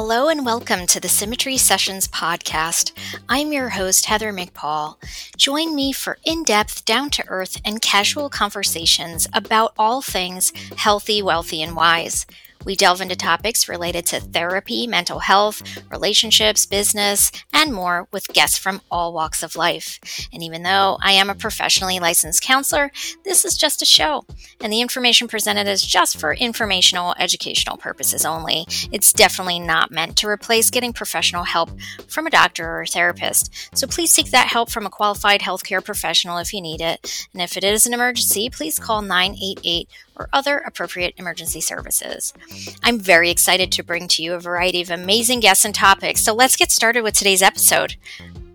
Hello and welcome to the Symmetry Sessions podcast. I'm your host, Heather McPaul. Join me for in depth, down to earth, and casual conversations about all things healthy, wealthy, and wise. We delve into topics related to therapy, mental health, relationships, business, and more with guests from all walks of life. And even though I am a professionally licensed counselor, this is just a show, and the information presented is just for informational, educational purposes only. It's definitely not meant to replace getting professional help from a doctor or a therapist. So please seek that help from a qualified healthcare professional if you need it. And if it is an emergency, please call 988 or other appropriate emergency services. I'm very excited to bring to you a variety of amazing guests and topics, so let's get started with today's episode.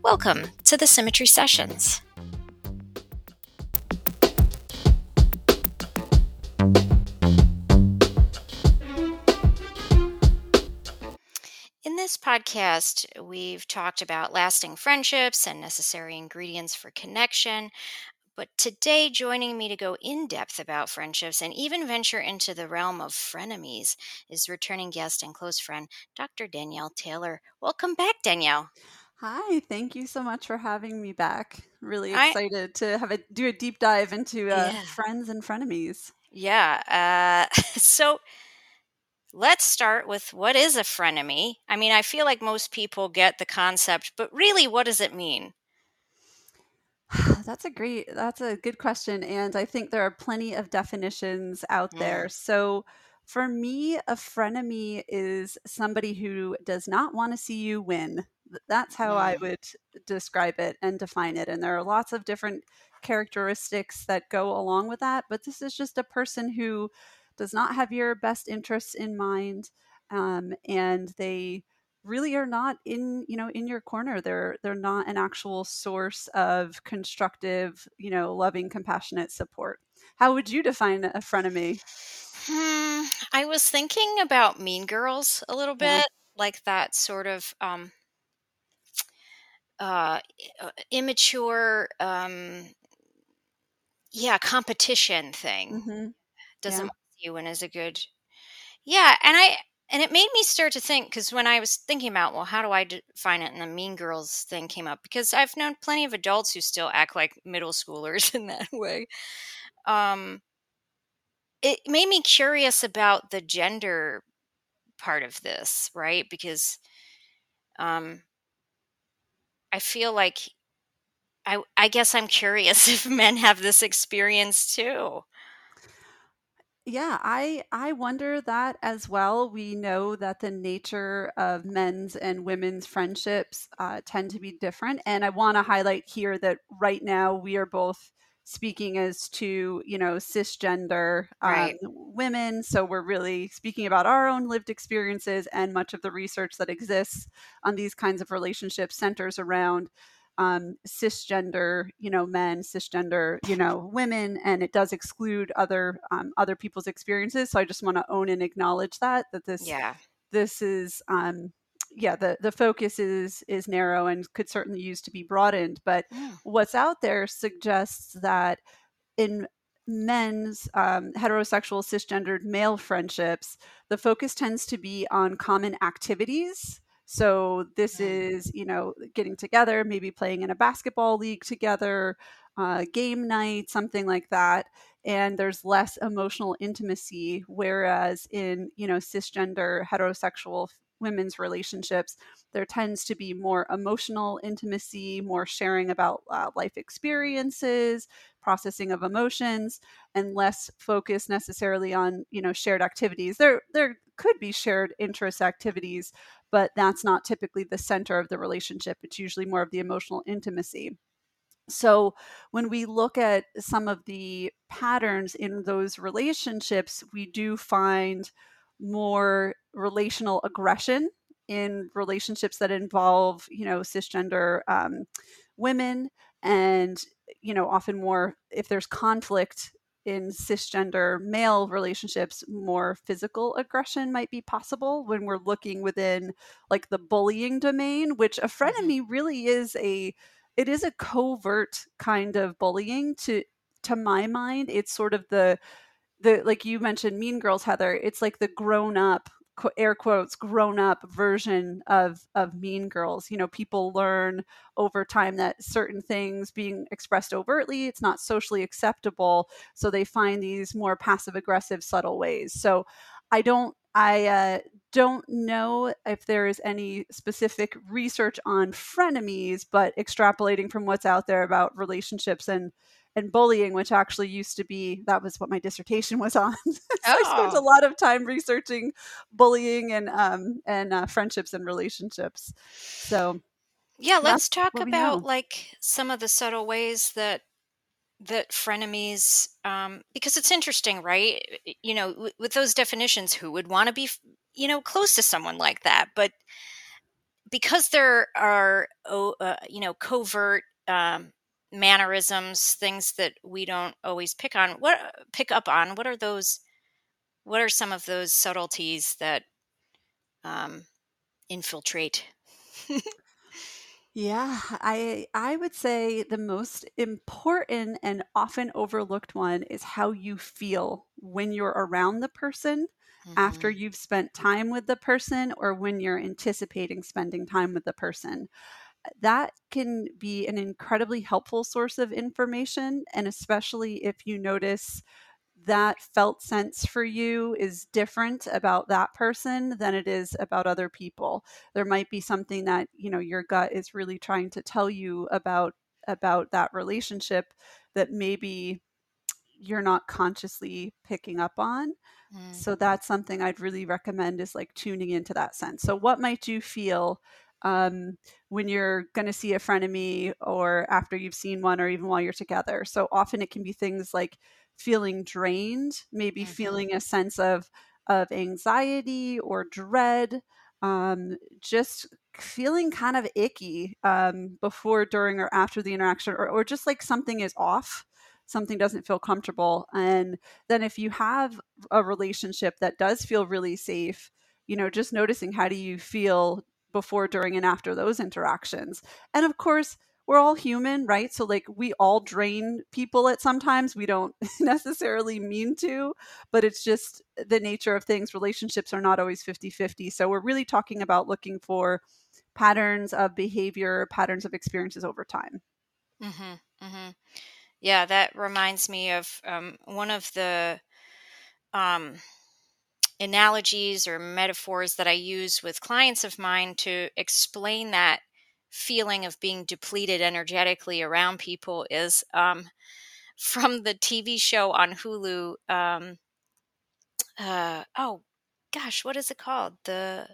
Welcome to the Symmetry Sessions. In this podcast, we've talked about lasting friendships and necessary ingredients for connection. But today, joining me to go in depth about friendships and even venture into the realm of frenemies is returning guest and close friend, Dr. Danielle Taylor. Welcome back, Danielle. Hi, thank you so much for having me back. Really excited I, to have a do a deep dive into uh, yeah. friends and frenemies. Yeah. Uh, so let's start with what is a frenemy? I mean, I feel like most people get the concept, but really, what does it mean? That's a great, that's a good question. And I think there are plenty of definitions out mm. there. So for me, a frenemy is somebody who does not want to see you win. That's how mm. I would describe it and define it. And there are lots of different characteristics that go along with that. But this is just a person who does not have your best interests in mind. Um, and they really are not in you know in your corner they're they're not an actual source of constructive you know loving compassionate support how would you define a frenemy hmm, i was thinking about mean girls a little bit yeah. like that sort of um uh, uh immature um yeah competition thing mm-hmm. doesn't yeah. you and is a good yeah and i and it made me start to think because when I was thinking about, well, how do I define it? And the Mean Girls thing came up because I've known plenty of adults who still act like middle schoolers in that way. Um, it made me curious about the gender part of this, right? Because um, I feel like I, I guess I'm curious if men have this experience too. Yeah, I I wonder that as well. We know that the nature of men's and women's friendships uh, tend to be different, and I want to highlight here that right now we are both speaking as to you know cisgender um, right. women so we're really speaking about our own lived experiences and much of the research that exists on these kinds of relationships centers around um, cisgender, you know, men, cisgender, you know, women, and it does exclude other um, other people's experiences. So I just want to own and acknowledge that that this yeah this is um, yeah the the focus is is narrow and could certainly use to be broadened. But yeah. what's out there suggests that in men's um, heterosexual cisgendered male friendships, the focus tends to be on common activities so this is, you know, getting together, maybe playing in a basketball league together, uh, game night, something like that. And there's less emotional intimacy. Whereas in, you know, cisgender heterosexual women's relationships, there tends to be more emotional intimacy, more sharing about uh, life experiences, processing of emotions, and less focus necessarily on you know shared activities. There there could be shared interest activities, but that's not typically the center of the relationship. It's usually more of the emotional intimacy. So, when we look at some of the patterns in those relationships, we do find more relational aggression in relationships that involve, you know, cisgender um, women, and you know, often more if there's conflict in cisgender male relationships, more physical aggression might be possible when we're looking within like the bullying domain, which a mm-hmm. frenemy really is a it is a covert kind of bullying to to my mind. It's sort of the the like you mentioned mean girls heather it's like the grown up air quotes grown up version of of mean girls. You know people learn over time that certain things being expressed overtly it's not socially acceptable so they find these more passive aggressive subtle ways. So i don't i uh, don't know if there is any specific research on frenemies but extrapolating from what's out there about relationships and and bullying, which actually used to be that was what my dissertation was on. so oh. I spent a oh. lot of time researching bullying and um, and uh, friendships and relationships. So yeah, let's talk about like some of the subtle ways that that frenemies um, because it's interesting right you know w- with those definitions who would want to be you know close to someone like that but because there are oh, uh, you know covert um, mannerisms, things that we don't always pick on. What pick up on? What are those? What are some of those subtleties that um, infiltrate? yeah, I I would say the most important and often overlooked one is how you feel when you're around the person mm-hmm. after you've spent time with the person or when you're anticipating spending time with the person that can be an incredibly helpful source of information. And especially if you notice that felt sense for you is different about that person than it is about other people. There might be something that, you know, your gut is really trying to tell you about about that relationship that maybe you're not consciously picking up on. Mm. So that's something I'd really recommend is like tuning into that sense. So what might you feel um, when you're going to see a frenemy or after you've seen one or even while you're together. So often it can be things like feeling drained, maybe mm-hmm. feeling a sense of of anxiety or dread, um, just feeling kind of icky um, before, during, or after the interaction, or, or just like something is off something doesn't feel comfortable. And then if you have a relationship that does feel really safe, you know, just noticing how do you feel before, during, and after those interactions. And of course, we're all human, right? So, like, we all drain people at sometimes. We don't necessarily mean to, but it's just the nature of things. Relationships are not always 50 50. So, we're really talking about looking for patterns of behavior, patterns of experiences over time. Mm-hmm, mm-hmm. Yeah, that reminds me of um, one of the um, analogies or metaphors that I use with clients of mine to explain that feeling of being depleted energetically around people is um, from the TV show on Hulu. Um, uh, oh gosh, what is it called? The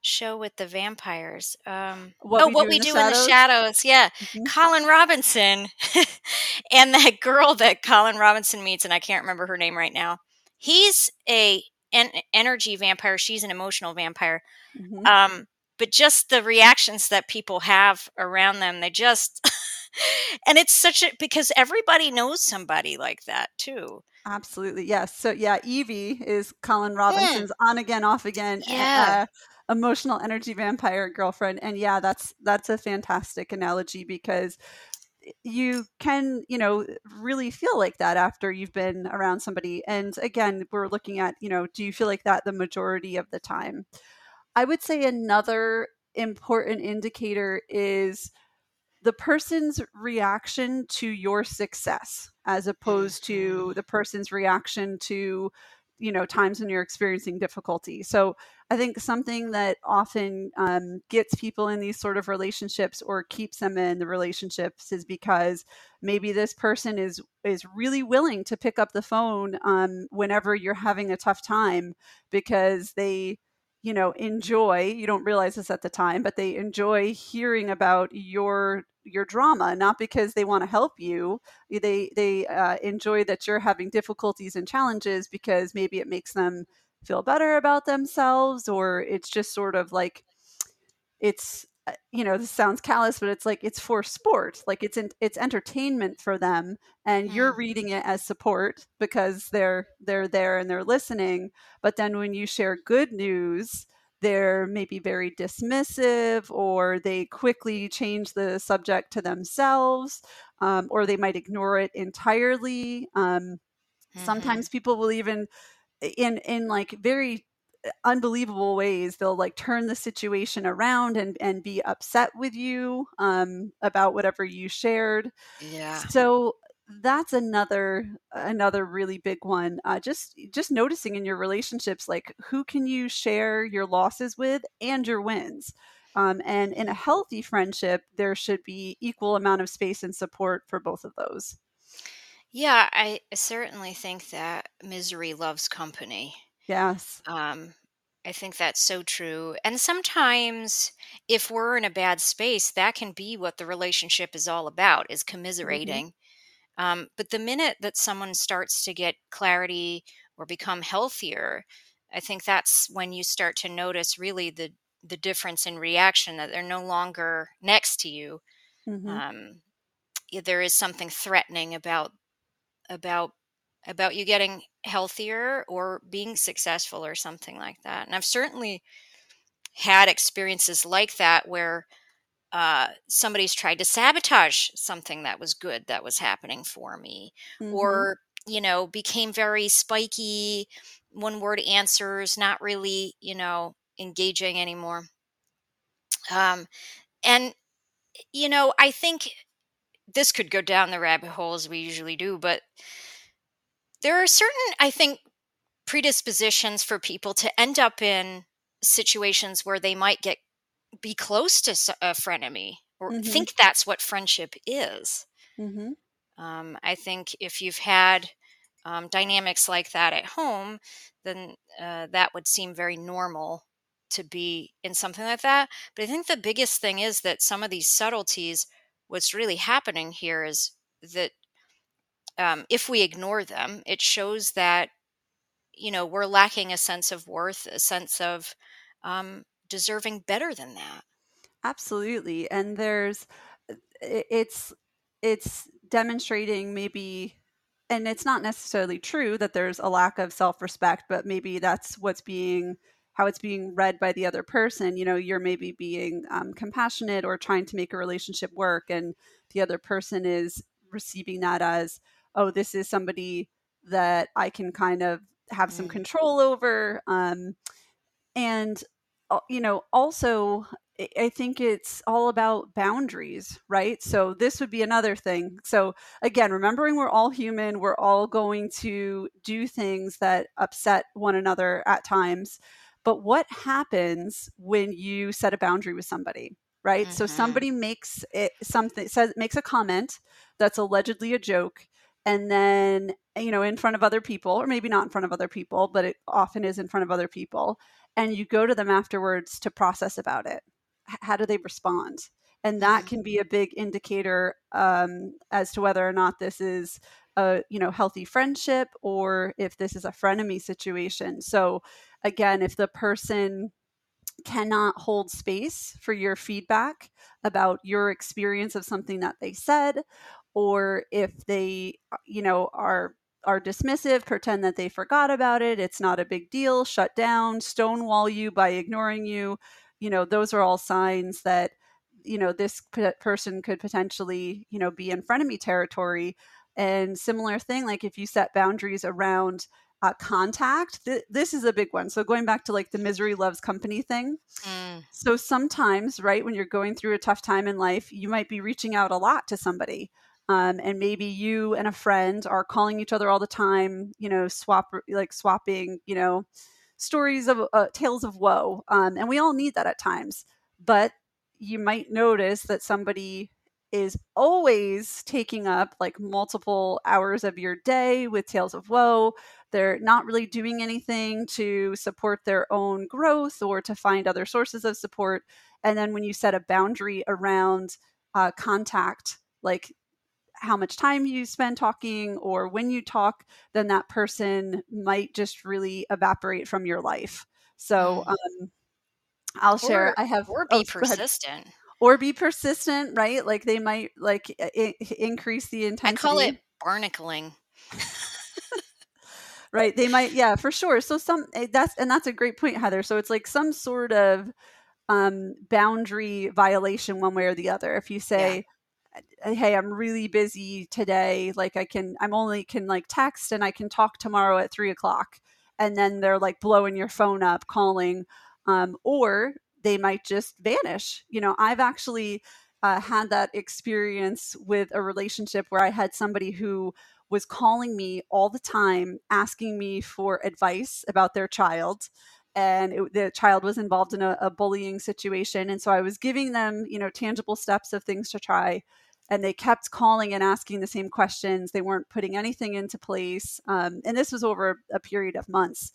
show with the vampires. Um, what oh, we what we do, in, the shadows. Yeah, mm-hmm. Colin Robinson and that girl that Colin Robinson meets, and I can't remember her name right now. He's a en- energy vampire. She's an emotional vampire. Mm-hmm. Um, but just the reactions that people have around them, they just, and it's such a, because everybody knows somebody like that too. Absolutely. Yes. So, yeah, Evie is Colin Robinson's yeah. on again, off again. Yeah. Uh, emotional energy vampire girlfriend and yeah that's that's a fantastic analogy because you can you know really feel like that after you've been around somebody and again we're looking at you know do you feel like that the majority of the time? I would say another important indicator is the person's reaction to your success as mm, opposed to the person's reaction to you know times when you're experiencing difficulty. So i think something that often um, gets people in these sort of relationships or keeps them in the relationships is because maybe this person is is really willing to pick up the phone um, whenever you're having a tough time because they you know enjoy you don't realize this at the time but they enjoy hearing about your your drama not because they want to help you they they uh, enjoy that you're having difficulties and challenges because maybe it makes them feel better about themselves or it's just sort of like it's uh, you know this sounds callous but it's like it's for sport like it's in, it's entertainment for them and mm. you're reading it as support because they're they're there and they're listening but then when you share good news they're maybe very dismissive or they quickly change the subject to themselves um, or they might ignore it entirely um, mm-hmm. sometimes people will even in in like very unbelievable ways they'll like turn the situation around and and be upset with you um, about whatever you shared yeah so that's another another really big one uh, just just noticing in your relationships like who can you share your losses with and your wins um, and in a healthy friendship there should be equal amount of space and support for both of those yeah i certainly think that misery loves company yes um, I think that's so true. And sometimes if we're in a bad space, that can be what the relationship is all about, is mm-hmm. commiserating. Um, but the minute that someone starts to get clarity or become healthier, I think that's when you start to notice really the the difference in reaction that they're no longer next to you. mm-hmm. Um, there is something threatening about about about you getting healthier or being successful or something like that. And I've certainly had experiences like that where uh, somebody's tried to sabotage something that was good that was happening for me, Mm-hmm. or you know, became very spiky, one word answers, not really, you know, engaging anymore. Um, and you know, I think this could go down the rabbit hole as we usually do, but there are certain, I think, predispositions for people to end up in situations where they might get be close to a frenemy or mm-hmm. think that's what friendship is. Mm-hmm. Um, I think if you've had um, dynamics like that at home, then uh, that would seem very normal to be in something like that. But I think the biggest thing is that some of these subtleties, what's really happening here is that um, if we ignore them, it shows that you know we're lacking a sense of worth, a sense of um, deserving better than that. Absolutely, and there's it's it's demonstrating maybe and it's not necessarily true that there's a lack of self-respect but maybe that's what's being how it's being read by the other person you know you're maybe being um, compassionate or trying to make a relationship work and the other person is receiving that as oh this is somebody that i can kind of have some Mm. control over um, and uh, you know also I- think it's all about boundaries right? So this would be another thing. So again remembering we're all human we're all going to do things that upset one another at times. But what happens when you set a boundary with somebody right? So Mhm. somebody makes it something says makes a comment that's allegedly a joke and then you know in front of other people or maybe not in front of other people but it often is in front of other people and you go to them afterwards to process about it. How do they respond? And that Mhm. can be a big indicator um, as to whether or not this is a you know healthy friendship or if this is a frenemy situation. So again if the person cannot hold space for your feedback about your experience of something that they said or if they uh, you know are are dismissive pretend that they forgot about it it's not a big deal shut down stonewall you by ignoring you you know those are all signs that you know this p- person could potentially you know be in frenemy territory and similar thing like if you set boundaries around uh, contact th- this is a big one so going back to like the misery loves company thing Mm. so sometimes, right, when you're going through a tough time in life, you might be reaching out a lot to somebody. Um, and maybe you and a friend are calling each other all the time, you know, swap like swapping, you know, stories of uh, tales of woe. Um, and we all need that at times. But you might notice that somebody is always taking up like multiple hours of your day with tales of woe. They're not really doing anything to support their own growth or to find other sources of support. And then when you set a boundary around uh, contact, like how much time you spend talking or when you talk, then that person might just really evaporate from your life. So Mm. um, I'll share. I have or oh, be ahead. persistent. or be persistent, right? Like they might like I- increase the intensity. I call it barnacling. right they might yeah for sure so some eh, that's and that's a great point heather so it's like some sort of um boundary violation one way or the other if you say hey i'm really busy today like i can i'm only can like text and i can talk tomorrow at three o'clock. And then they're like blowing your phone up calling um, or they might just vanish. You know i've actually uh, had that experience with a relationship where i had somebody who was calling me all the time asking me for advice about their child. And it, the child was involved in a, a bullying situation. And so i was giving them you know tangible steps of things to try and they kept calling and asking the same questions. They weren't putting anything into place um, and this was over a period of months.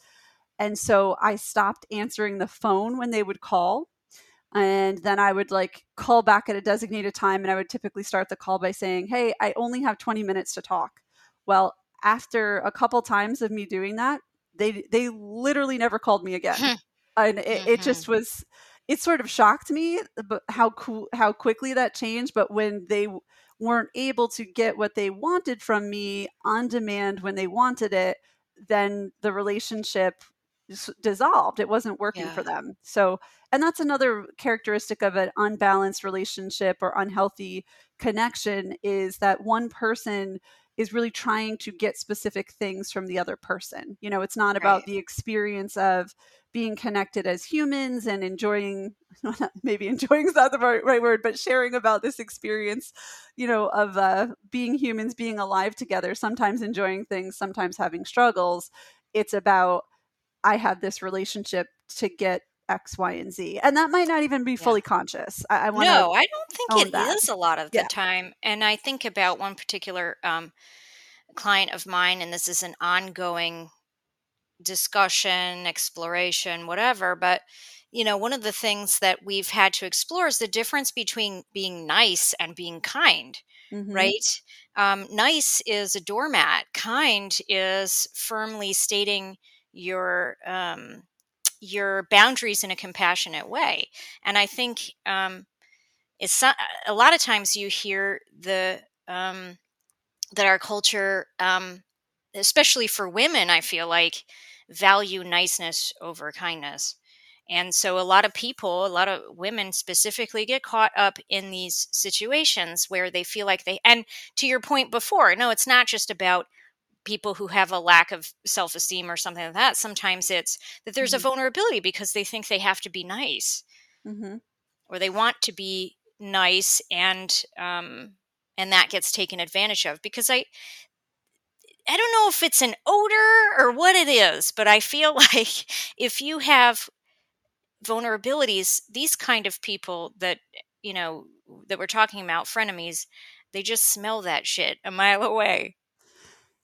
And so i stopped answering the phone when they would call and then i would like call back at a designated time and i would typically start the call by saying hey i only have 20 minutes to talk. Well after a couple times of me doing that they they literally never called me again. And it, mm-hmm. it just was it sort of shocked me uh, but how cool how quickly that changed but when they weren't able to get what they wanted from me on demand when they wanted it then the relationship dissolved it wasn't working yeah. for them so and that's another characteristic of an unbalanced relationship or unhealthy connection is that one person is really trying to get specific things from the other person. You know, it's not about the experience of being connected as humans and enjoying maybe enjoying is not the right, right, word but sharing about this experience you know of uh, being humans being alive together sometimes enjoying things sometimes having struggles it's about i have this relationship to get X, Y, and Z. And that might not even be fully yeah. conscious. I, I want No, I don't think it that. is a lot of the yeah. time. And I think about one particular um, client of mine, and this is an ongoing discussion, exploration, whatever. But, you know, one of the things that we've had to explore is the difference between being nice and being kind. Mm-hmm. Right? Um, nice is a doormat. Kind is firmly stating your um, your boundaries in a compassionate way. And I think um, it's a lot of times you hear the um, that our culture, um, especially for women, I feel like value niceness over kindness. And so a lot of people, a lot of women specifically get caught up in these situations where they feel like they, and to your point before, no, it's not just about people who have a lack of self esteem or something like that. Sometimes it's that there's mm-hmm. a vulnerability because they think they have to be nice mm-hmm. or they want to be nice and, um, and that gets taken advantage of because I, I don't know if it's an odor or what it is, but I feel like if you have vulnerabilities, these kind of people that, you know, that we're talking about, frenemies, they just smell that shit a mile away.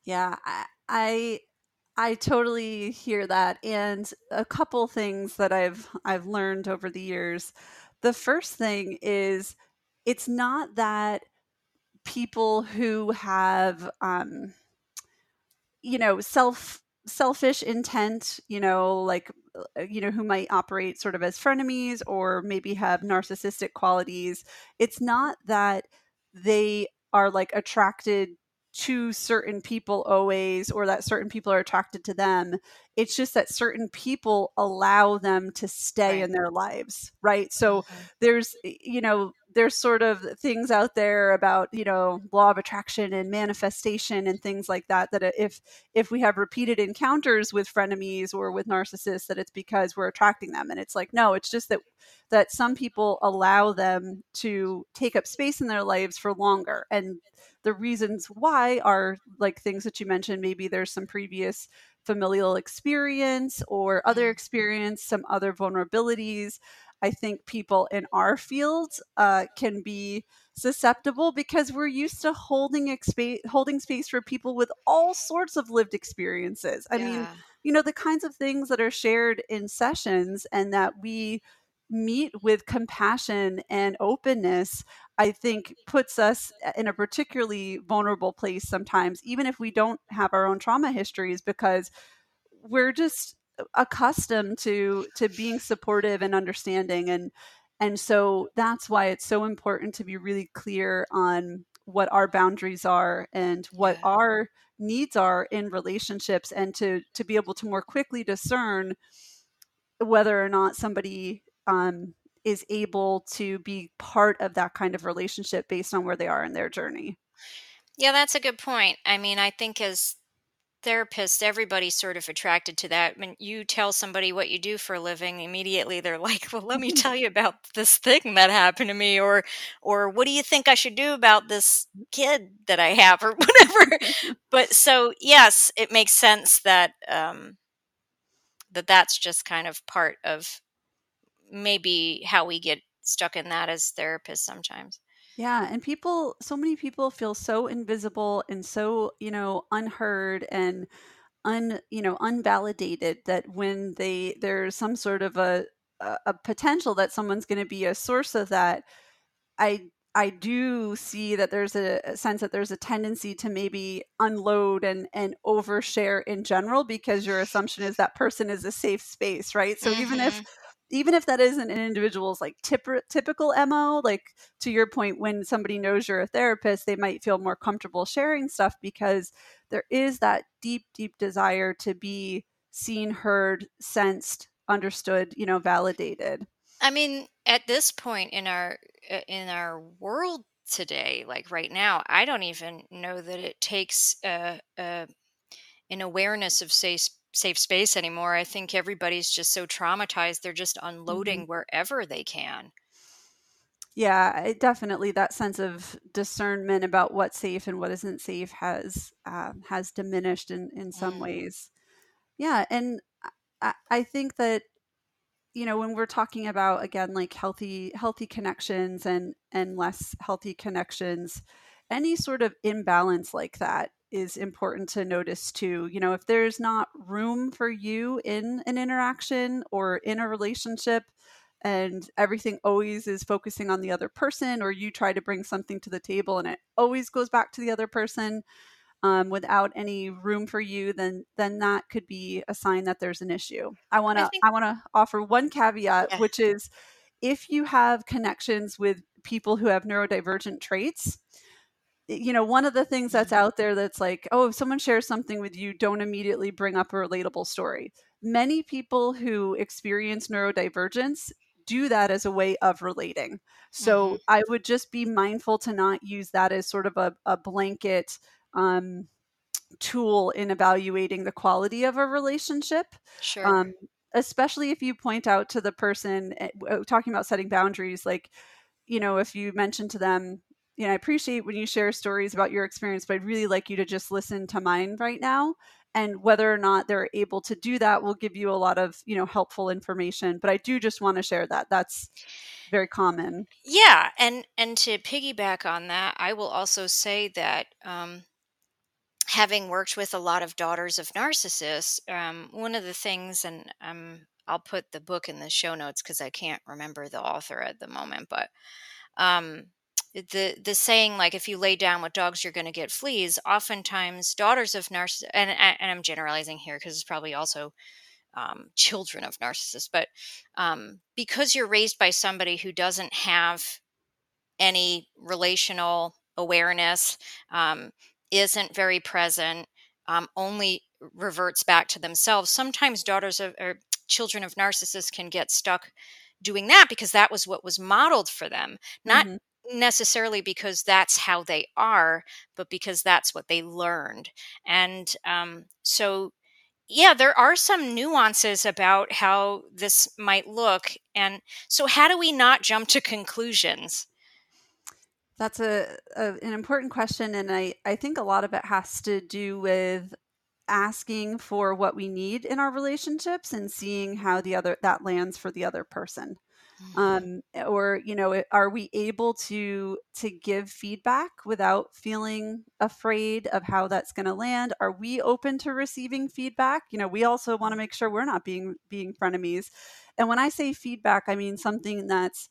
Yeah, I, I I totally hear that and a couple things that I've I've learned over the years. The first thing is it's not that people who have um you know self selfish intent, you know, like uh, you know who might operate sort of as frenemies or maybe have narcissistic qualities. It's not that they are like attracted to certain people always or that certain people are attracted to them it's just that certain people allow them to stay right. in their lives right so mm-hmm. there's you know there's sort of things out there about you know law of attraction and manifestation and things like that that if if we have repeated encounters with frenemies or with narcissists that it's because we're attracting them and it's like no it's just that that some people allow them to take up space in their lives for longer and the reasons why are like things that you mentioned maybe there's some previous familial experience or other mm-hmm. experience some other vulnerabilities i think people in our field uh, can be susceptible because we're used to holding expa- holding space for people with all sorts of lived experiences i yeah. mean you know the kinds of things that are shared in sessions and that we meet with compassion and openness I think puts us eh, in a particularly vulnerable place sometimes, even if we don't have our own trauma histories, because we're just eh, accustomed to to being supportive and understanding and and so that's why it's so important to be really clear on what our boundaries are and what yeah. our needs are in relationships and to to be able to more quickly discern whether or not somebody um, is able to be part of that kind of relationship based on where they are in their journey. Yeah, that's a good point. I mean, I think as therapists, everybody's sort of attracted to that. When you tell somebody what you do for a living, immediately they're like, "Well, let me tell you about this thing that happened to me," or, "Or what do you think I should do about this kid that I have," or whatever. but so, yes, it makes sense that um, that that's just kind of part of maybe how we get stuck in that as therapists sometimes. Yeah, and people so many people feel so invisible and so, you know, unheard and un, you know, unvalidated that when they there's some sort of a a, a potential that someone's going to be a source of that, I I do see that there's a, a, sense that there's a tendency to maybe unload and and overshare in general because your assumption is that person is a safe space, right? So mm-hmm. even if mm-hmm even if that isn't an individual's like tip- typical mo like to your point when somebody knows you're a therapist they might feel more comfortable sharing stuff because there is that deep deep desire to be seen heard sensed understood you know validated. I mean at this point in our uh, in our world today like right now i don't even know that it takes a, a an awareness of say safe space anymore. I think everybody's just so traumatized, they're just unloading mm-hmm. wherever they can. Yeah, it definitely that sense of discernment about what's safe and what isn't safe has uh, has diminished in in some mm. ways. Yeah, and I, I think that you know when we're talking about again like healthy healthy connections and and less healthy connections, any sort of imbalance like that is important to notice too. You know, if there's not room for you in an interaction or in a relationship, and everything always is focusing on the other person, or you try to bring something to the table and it always goes back to the other person um, without any room for you, then then that could be a sign that there's an issue. I want to I, I want to offer one caveat, yeah. which is if you have connections with people who have neurodivergent traits, you know, one of the things that's mm-hmm. out there that's like, oh, if someone shares something with you, don't immediately bring up a relatable story. Many people who experience neurodivergence do that as a way of relating. So mm-hmm. I would just be mindful to not use that as sort of a, a blanket um, tool in evaluating the quality of a relationship. Sure. Um, especially if you point out to the person eh, talking about setting boundaries, like, you know, if you mention to them, you know, I appreciate when you share stories about your experience, but I'd really like you to just listen to mine right now. And whether or not they're able to do that will give you a lot of, you know, helpful information. But I do just want to share that. That's very common. Yeah. And and to piggyback on that, I will also say that um having worked with a lot of daughters of narcissists, um, one of the things, and um, I'll put the book in the show notes because I can't remember the author at the moment, but um, the the saying like if you lay down with dogs you're going to get fleas. Oftentimes daughters of narcissists and, and i'm generalizing here because it's probably also um, children of narcissists but um, because you're raised by somebody who doesn't have any relational awareness um, isn't very present um, only reverts back to themselves sometimes daughters of or children of narcissists can get stuck doing that because that was what was modeled for them not mm-hmm necessarily because that's how they are, but because that's what they learned. And um, so, yeah, there are some nuances about how this might look. And so, how do we not jump to conclusions? That's a, a, an important question, and I, I think a lot of it has to do with asking for what we need in our relationships and seeing how the other that lands for the other person. Um, or you know are we able to to give feedback without feeling afraid of how that's going to land? Are we open to receiving feedback? You know we also want to make sure we're not being being frenemies. And when i say feedback i mean something that's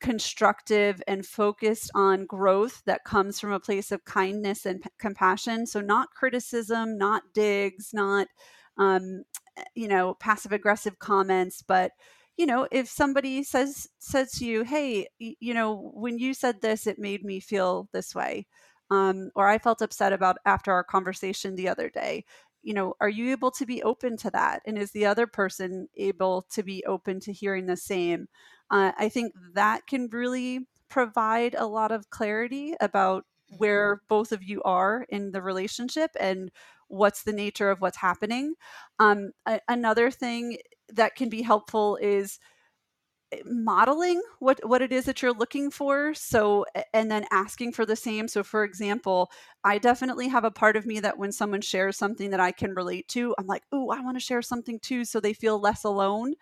constructive and focused on growth that comes from a place of kindness and p- compassion. So not criticism not digs not um, eh, you know passive aggressive comments but you know if somebody says says to you hey you know when you said this it made me feel this way um, or i felt upset about after our conversation the other day you know are you able to be open to that? And is the other person able to be open to hearing the same? Uh, i think that can really provide a lot of clarity about where both of you are in the relationship and what's the nature of what's happening. Um, a- another thing that can be helpful is eh, modeling what what it is that you're looking for so and then asking for the same so for example i definitely have a part of me that when someone shares something that i can relate to i'm like oh i want to share something too so they feel less alone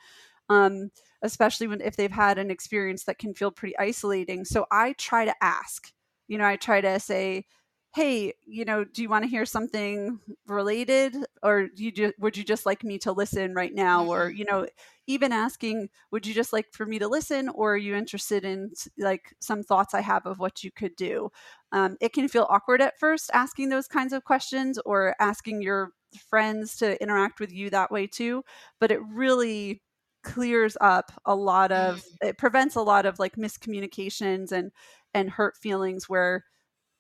um, especially when if they've had an experience that can feel pretty isolating. So I try to ask. You know, I try to say, "Hey, you know, do you want to hear something related, or do you ju- would you just like me to listen right now?" Or Mm-hmm. you know, even asking, "Would you just like for me to listen, or are you interested in like some thoughts I have of what you could do?" Um, it can feel awkward at first asking those kinds of questions, or asking your friends to interact with you that way too. But it really clears up a lot of Mm. it prevents a lot of like miscommunications and and hurt feelings where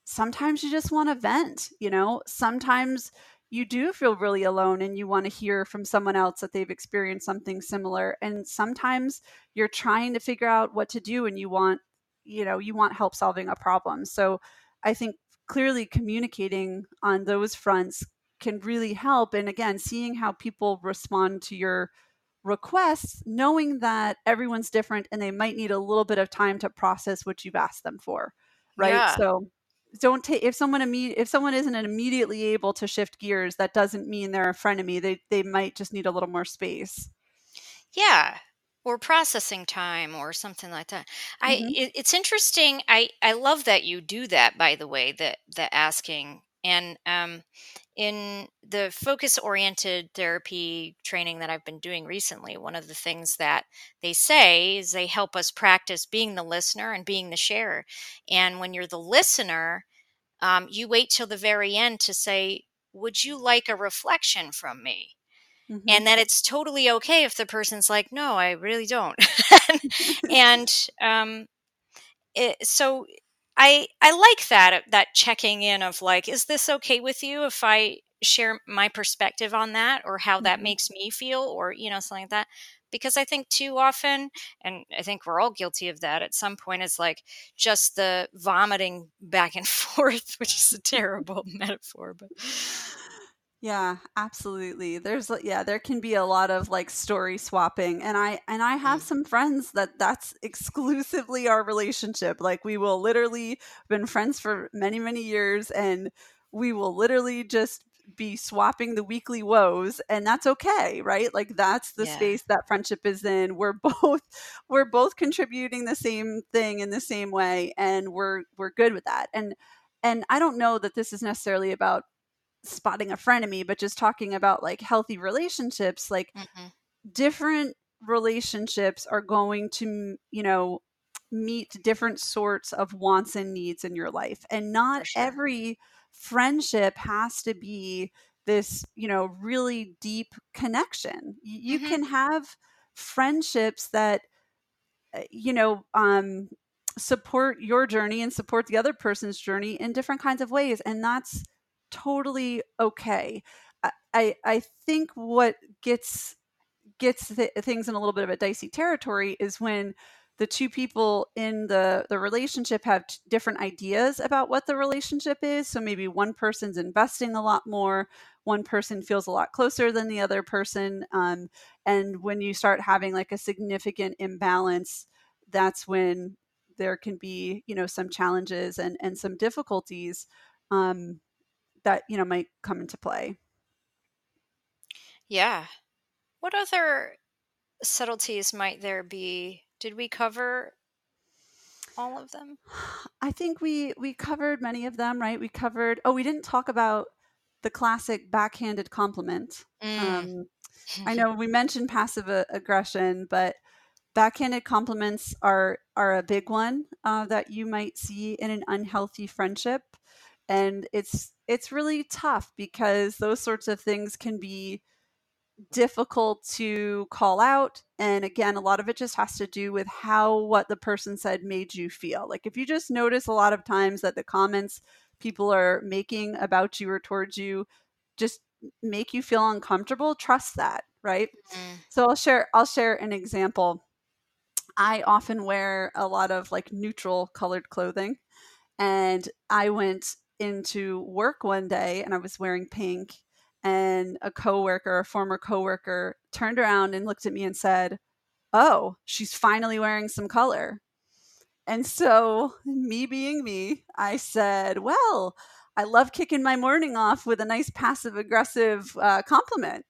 sometimes you just want to vent you know sometimes you do feel really alone and you want to hear from someone else that they've experienced something similar and sometimes you're trying to figure out what to do and you want you know you want help solving a problem so i think clearly communicating on those fronts can really help and again seeing how people respond to your requests, knowing that everyone's different and they might need a little bit of time to process what you've asked them for, right? Yeah. So don't take if someone imme- if someone isn't immediately able to shift gears, that doesn't mean they're a frenemy. They they might just need a little more space. Yeah. Or processing time or something like that. I Mhm. it, it's interesting. I I love that you do that by the way, the the asking and um in the focus oriented therapy training that I've been doing recently, one of the things that they say is they help us practice being the listener and being the sharer. And when you're the listener, um, you wait till the very end to say, Would you like a reflection from me? Mhm. And that it's totally okay if the person's like, No, I really don't. and um, it, so I I like that that checking in of like, is this okay with you if I share my perspective on that or how that Mhm. makes me feel or you know something like that? Because I think too often, and I think we're all guilty of that at some point, it's like just the vomiting back and forth, which is a terrible metaphor, but Yeah, absolutely. There's yeah, there can be a lot of like story swapping and I and I have Mm. some friends that that's exclusively our relationship. Like we will literally been friends for many many years and we will literally just be swapping the weekly woes and that's okay, right? Like that's the yeah, space that friendship is in. We're both we're both contributing the same thing in the same way and we're we're good with that. And and I don't know that this is necessarily about spotting a frenemy, but just talking about like healthy relationships, like hmm different relationships are going to, you know, meet different sorts of wants and needs in your life. And not sure. every friendship has to be this, you know, really deep connection. You hmm can have friendships that uh, you know um support your journey and support the other person's journey in different kinds of ways and that's totally okay. I i, think what gets gets th- things in a little bit of a dicey territory is when the two people in the the relationship have t- different ideas about what the relationship is. So maybe one person's investing a lot more one person feels a lot closer than the other person um, and when you start having like a significant imbalance that's when there can be you know some challenges and and some difficulties um, that you know might come into play Yeah. What other subtleties might there be? Did we cover all of them? I think we we covered many of them, right? We covered. Oh, we didn't talk about the classic backhanded compliment. Mm. Um, I know we mentioned passive a- aggression, but backhanded compliments are are a big one uh, that you might see in an unhealthy friendship, and it's it's really tough because those sorts of things can be difficult to call out and again a lot of it just has to do with how what the person said made you feel. Like if you just notice a lot of times that the comments people are making about you or towards you just make you feel uncomfortable trust that right? Mm. so i'll share i'll share an example. I often wear a lot of like neutral colored clothing and i went into work one day and i was wearing pink and a coworker, a former coworker, turned around and looked at me and said, "Oh, she's finally wearing some color." And so, me being me, I said, "Well, I love kicking my morning off with a nice passive aggressive uh, compliment."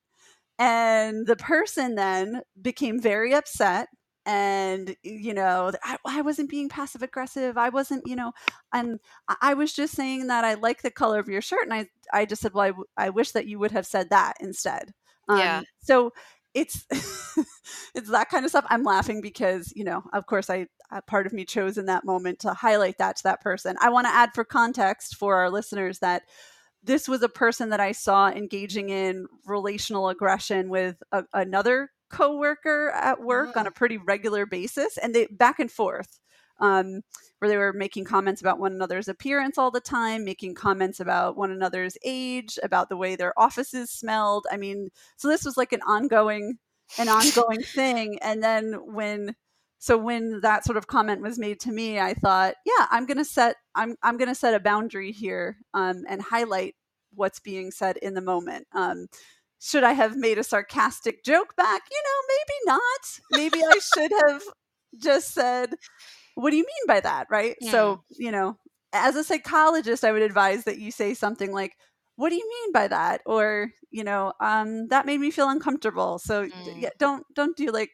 And the person then became very upset and you know I, I, wasn't being passive aggressive i wasn't you know and i was just saying that i like the color of your shirt and i i just said well i, I wish that you would have said that instead. Um, yeah so it's it's that kind of stuff. I'm laughing because you know of course i part of me chose in that moment to highlight that to that person. I want to add for context for our listeners that this was a person that i saw engaging in relational aggression with a, another coworker at work mm-hmm. on a mm. pretty regular basis, and they back and forth. Um, where they were making comments about one another's appearance all the time, making comments about one another's age, about the way their offices smelled. I mean, so this was like an ongoing, an ongoing thing. And then when, so when that sort of comment was made to me, I thought, yeah, I'm gonna set, I'm, I'm gonna set a boundary here um, and highlight what's being said in the moment. Um, should I have made a sarcastic joke back? You know, maybe not. Maybe I should have just said, What do you mean by that? Right. Yeah. So, you know, as a psychologist, I would advise that you say something like, What do you mean by that? Or, you know, um, that made me feel uncomfortable. So mm. yeah, don't don't do like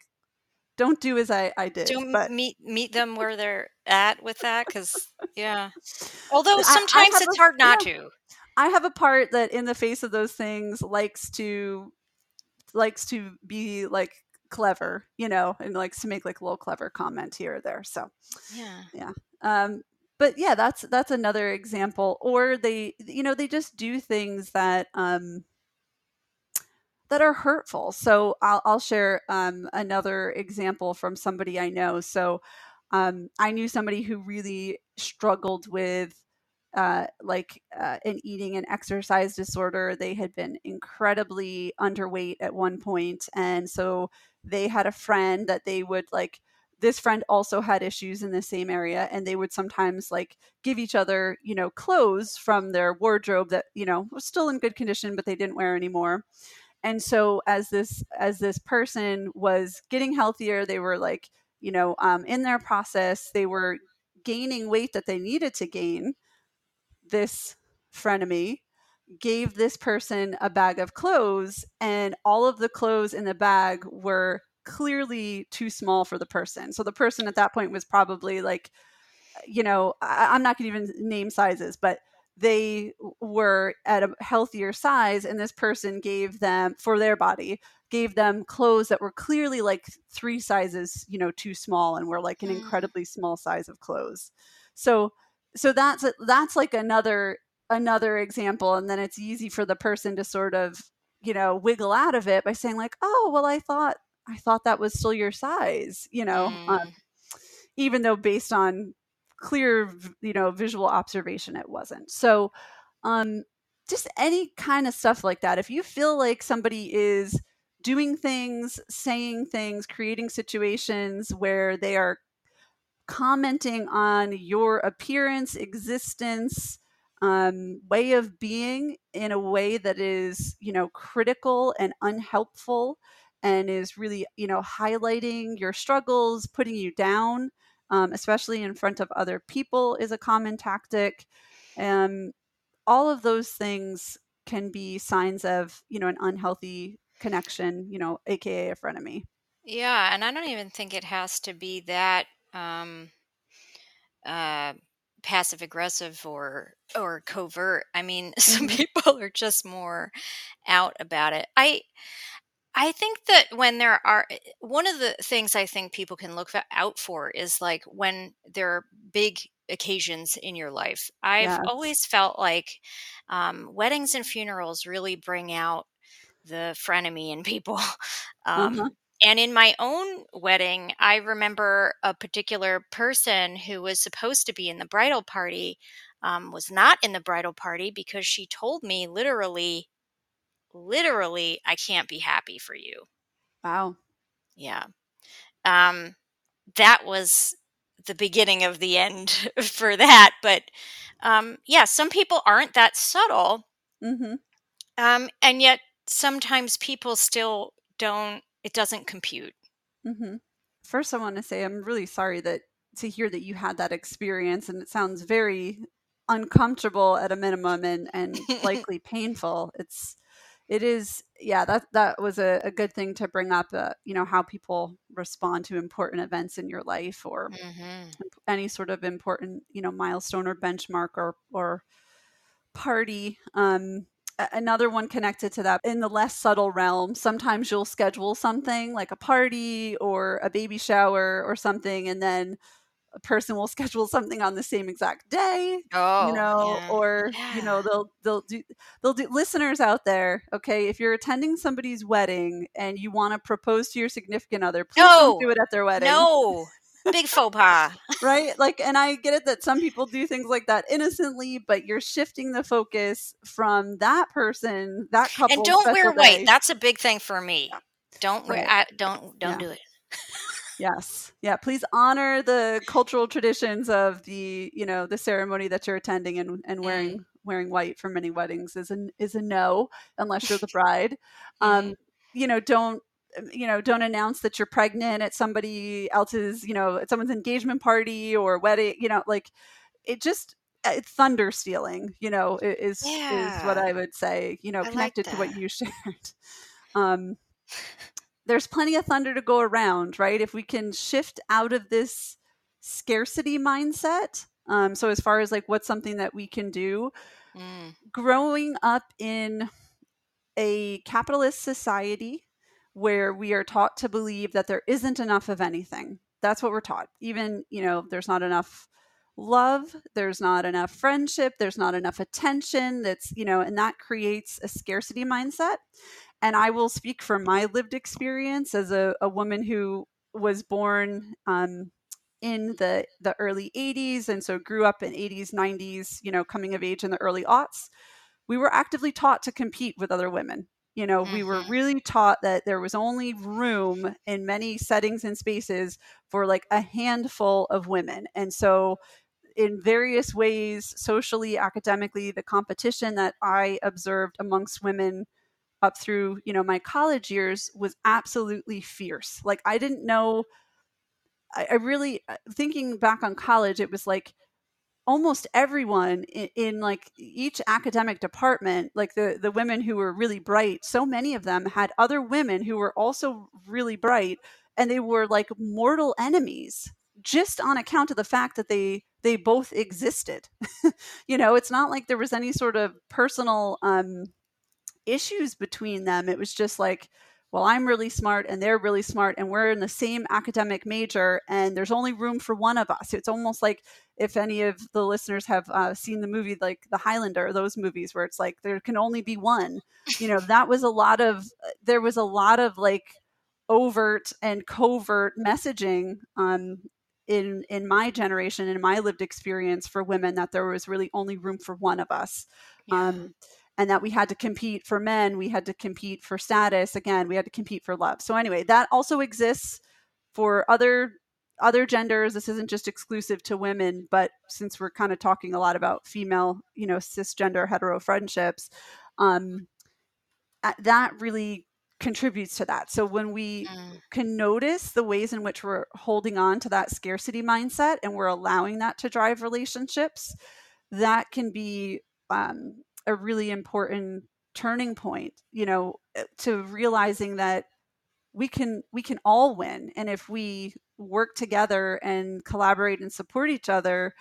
don't do as I, I did. Don't but. meet meet them where they're at with that because yeah. Although sometimes I, I it's a, hard not yeah. to. I have a part that in the face of those things likes to likes to be like clever, you know, and likes to make like a little clever comment here or there. So yeah. Yeah. Um but yeah, that's that's another example. Or they you know, they just do things that um that are hurtful. So I'll, I'll share um, another example from somebody I know. So um, I knew somebody who really struggled with uh, like uh, an eating and exercise disorder. They had been incredibly underweight at one point, and so they had a friend that they would like. This friend also had issues in the same area, and they would sometimes like give each other, you know, clothes from their wardrobe that you know was still in good condition, but they didn't wear anymore. And so, as this as this person was getting healthier, they were like, you know, um, in their process, they were gaining weight that they needed to gain this frenemy gave this person a bag of clothes and all of the clothes in the bag were clearly too small for the person so the person at that point was probably like you know I, am not going to even name sizes but they were at a healthier size and this person gave them for their body gave them clothes that were clearly like three sizes you know too small and were like an mm. incredibly small size of clothes so so that's that's like another another example and then it's easy for the person to sort of you know wiggle out of it by saying like oh well i thought i thought that was still your size you know mm. um, even though based on clear you know visual observation it wasn't so um just any kind of stuff like that if you feel like somebody is doing things saying things creating situations where they are commenting on your appearance, existence, um, way of being in a way that is, you know, critical and unhelpful and is really, you know, highlighting your struggles, putting you down, um, especially in front of other people, is a common tactic. Um, all of those things can be signs of, you know, an unhealthy connection, you know, AKA a frenemy. Yeah, and I don't even think it has to be that um, uh, passive aggressive or or covert. I mean, some mm-hmm. people are just more out about it. I I think that when there are eh, one of the things I think people can look out for is like when there are big occasions in your life. I've yes. always felt like um, weddings and funerals really bring out the frenemy in people. Um, uh-huh. And in my own wedding, I remember a particular person who was supposed to be in the bridal party um, was not in the bridal party because she told me literally, literally, I can't be happy for you. Wow. Yeah. Um, that was the beginning of the end for that. But um, yeah, some people aren't that subtle. Mm-hmm. Um, and yet sometimes people still don't, it doesn't compute. Mm-hmm. First, I want to say I'm really sorry that to hear that you had that experience, and it sounds very uncomfortable at a minimum and and likely painful. It's it is yeah that that was a, a good thing to bring up uh, you know how people respond to important events in your life or mm-hmm. any sort of important you know milestone or benchmark or or party um another one connected to that in the less subtle realm sometimes you'll schedule something like a party or a baby shower or something and then a person will schedule something on the same exact day oh, you know yeah. or yeah. you know they'll they'll do they'll do listeners out there okay if you're attending somebody's wedding and you want to propose to your significant other please no. do it at their wedding no big faux pas right like and i get it that some people do things like that innocently but you're shifting the focus from that person that couple and don't wear day. white that's a big thing for me don't wear right. I, don't don't yeah. do it Yes. Yeah. Please honor the cultural traditions of the, you know, the ceremony that you're attending and, and wearing mm. wearing white for many weddings is a is a no unless you're the bride. Um, mm. you know, don't you know, don't announce that you're pregnant at somebody else's, you know, at someone's engagement party or wedding, you know, like it just uh, it's thunder stealing, you know, is yeah. is what I would say, you know, I connected like to what you shared. Um there's plenty of thunder to go around, right? If we can shift out of this scarcity mindset. Um, so, as far as like what's something that we can do, mm. growing up in a capitalist society where we are taught to believe that there isn't enough of anything. That's what we're taught. Even, you know, there's not enough love, there's not enough friendship, there's not enough attention. That's, you know, and that creates a scarcity mindset. And I will speak from my lived experience as a, a woman who was born um, in the, the early 80s and so grew up in 80s, 90s, you know, coming of age in the early aughts. We were actively taught to compete with other women. You know, mm-hmm. we were mm-hmm. really taught that there was only room in many settings and spaces for like a handful of women. And so in various ways, socially, academically, the competition that I observed amongst women up through you know my college years was absolutely fierce like i didn't know I, I really uh, thinking back on college it was like almost everyone in, in, like each academic department like the the women who were really bright so many of them had other women who were also really bright and they were like mortal enemies just on account of the fact that they they both existed you know it's not like there was any sort of personal um issues between them. It was just like, well, I'm really smart and they're really smart, and we're in the same academic major, and there's only room for one of us. It's almost like if any of the listeners have uh, seen the movie, like The Highlander, those movies where it's like there can only be one. You know, that was a lot of, there was a lot of like overt and covert messaging um, in in my generation in my lived experience for women that there was really only room for one of us yeah. um, and that we had to compete for men, we had to compete for status, again, we had to compete for love. So anyway, that also exists for other other genders. This isn't just exclusive to women, but since we're kind of talking a lot about female, you know, cisgender hetero friendships, um, that really contributes to that. So when we mm. can notice the ways in which we're holding on to that scarcity mindset and we're allowing that to drive relationships, that can be um, a really important turning point you know eh, to realizing that we can we can all win and if we work together and collaborate and support each other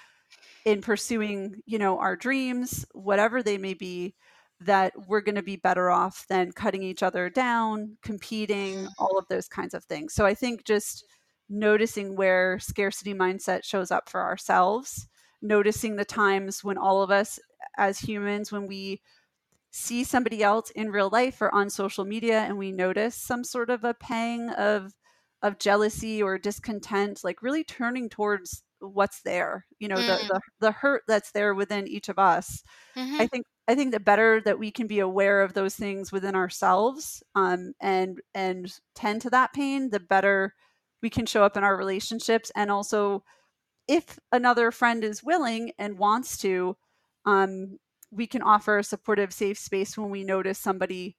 in pursuing you know our dreams whatever they may be that we're going to be better off than cutting each other down competing all of those kinds of things. So i think just noticing where scarcity mindset shows up for ourselves noticing the times when all of us as humans when we see somebody else in real life or on social media and we notice some sort of a pang of of jealousy or discontent like really turning towards what's there you know mm. the, the, the hurt that's there within each of us mm-hmm. i think i think the better that we can be aware of those things within ourselves um, and and tend to that pain the better we can show up in our relationships and also if another friend is willing and wants to um, we can offer a supportive, safe space when we notice somebody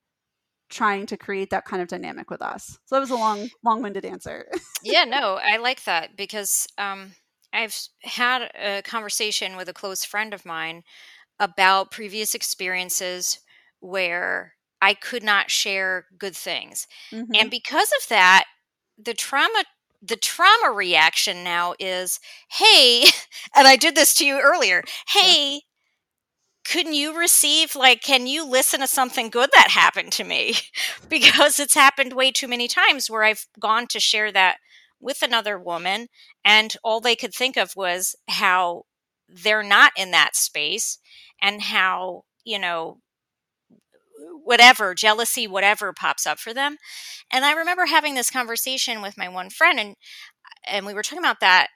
trying to create that kind of dynamic with us. So that was a long, long-winded answer. yeah, no, I like that because um, I've had a conversation with a close friend of mine about previous experiences where I could not share good things. Mm-hmm. And because of that, the trauma the trauma reaction now is, "Hey, and I did this to you earlier. Hey, couldn't you receive like can you listen to something good that happened to me? Because it's happened way too many times where i've gone to share that with another woman and all they could think of was how they're not in that space and how you know whatever jealousy whatever pops up for them. And i remember having this conversation with my one friend and and we were talking about that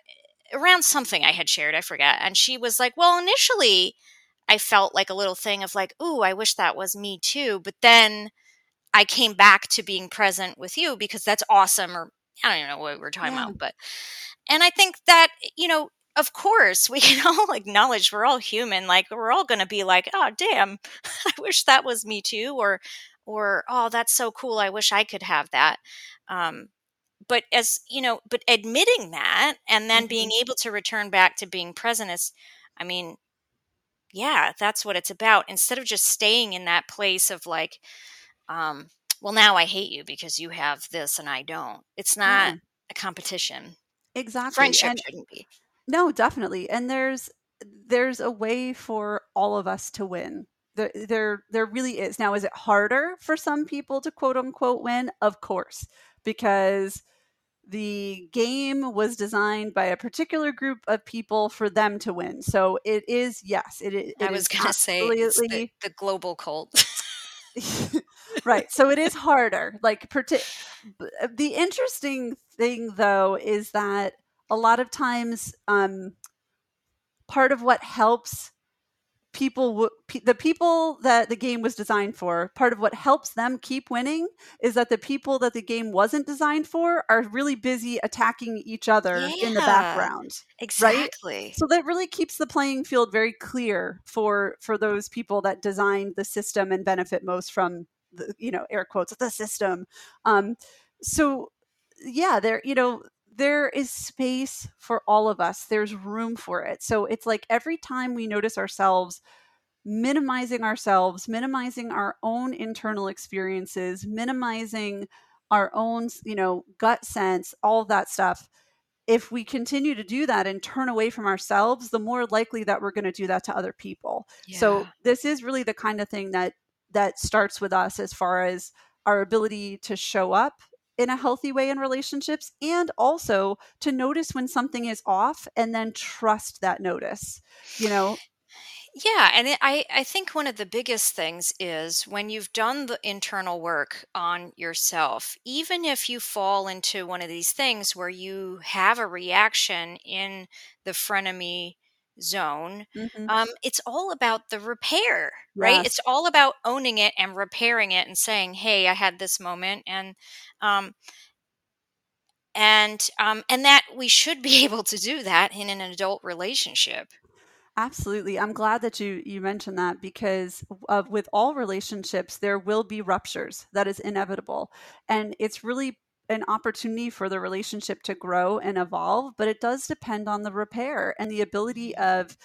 around something i had shared i forget and she was like well initially I felt like a little thing of like, ooh, I wish that was me too. But then I came back to being present with you because that's awesome. Or I don't even know what we are talking yeah. about, but and I think that you know, of course, we can all acknowledge we're all human. Like we're all going to be like, oh, damn, I wish that was me too, or or oh, that's so cool. I wish I could have that. Um, but as you know, but admitting that and then mm-hmm. being able to return back to being present is, I mean, yeah, that's what it's about. Instead of just staying in that place of like, um, well, now I hate you because you have this and I don't. It's not yeah. a competition. Exactly. Friendship and, shouldn't be. No, definitely. And there's there's a way for all of us to win. There, there, there really is. Now, is it harder for some people to quote unquote win? Of course, because the game was designed by a particular group of people for them to win. So it is, yes, it, it I was going to say the, the, global cult. right. So it is harder. Like, the interesting thing, though, is that a lot of times, um, part of what helps people the people that the game was designed for part of what helps them keep winning is that the people that the game wasn't designed for are really busy attacking each other yeah, in the background exactly. Right? so that really keeps the playing field very clear for for those people that designed the system and benefit most from the you know air quotes the system. Um so yeah there you know there is space for all of us. There's room for it. So it's like every time we notice ourselves minimizing ourselves, minimizing our own internal experiences, minimizing our own, you know, gut sense, all of that stuff. If we continue to do that and turn away from ourselves, the more likely that we're going to do that to other people. Yeah. So this is really the kind of thing that that starts with us as far as our ability to show up in a healthy way in relationships and also to notice when something is off and then trust that notice you know? Yeah and it, i i think one of the biggest things is when you've done the internal work on yourself even if you fall into one of these things where you have a reaction in the frenemy zone mm-hmm. um, it's all about the repair right yes. it's all about owning it and repairing it and saying hey i had this moment and um, and um, and that we should be able to do that in an adult relationship absolutely i'm glad that you you mentioned that because of with all relationships there will be ruptures that is inevitable and it's really an opportunity for the relationship to grow and evolve, but it does depend on the repair and the ability of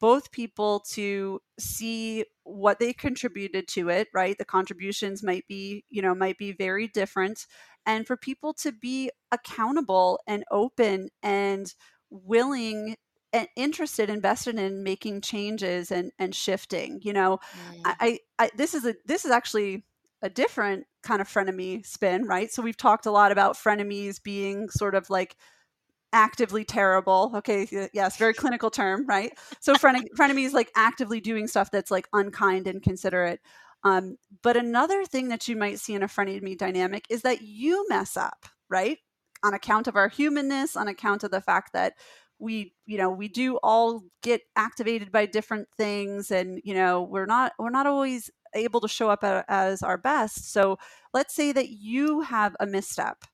both people to see what they contributed to it right? The contributions might be you know might be very different. And for people to be accountable and open and willing and interested invested in making changes and and shifting you know? Mm. I, I this is a this is actually a different kind of frenemy spin, right? So we've talked a lot about frenemies being sort of like actively terrible. Okay, yes, very clinical term, right? So fren- frenemies like actively doing stuff that's like unkind and considerate. Um, but another thing that you might see in a frenemy dynamic is that you mess up, right? On account of our humanness, on account of the fact that we you know we do all get activated by different things and you know we're not we're not always able to show up as our best. So let's say that you have a misstep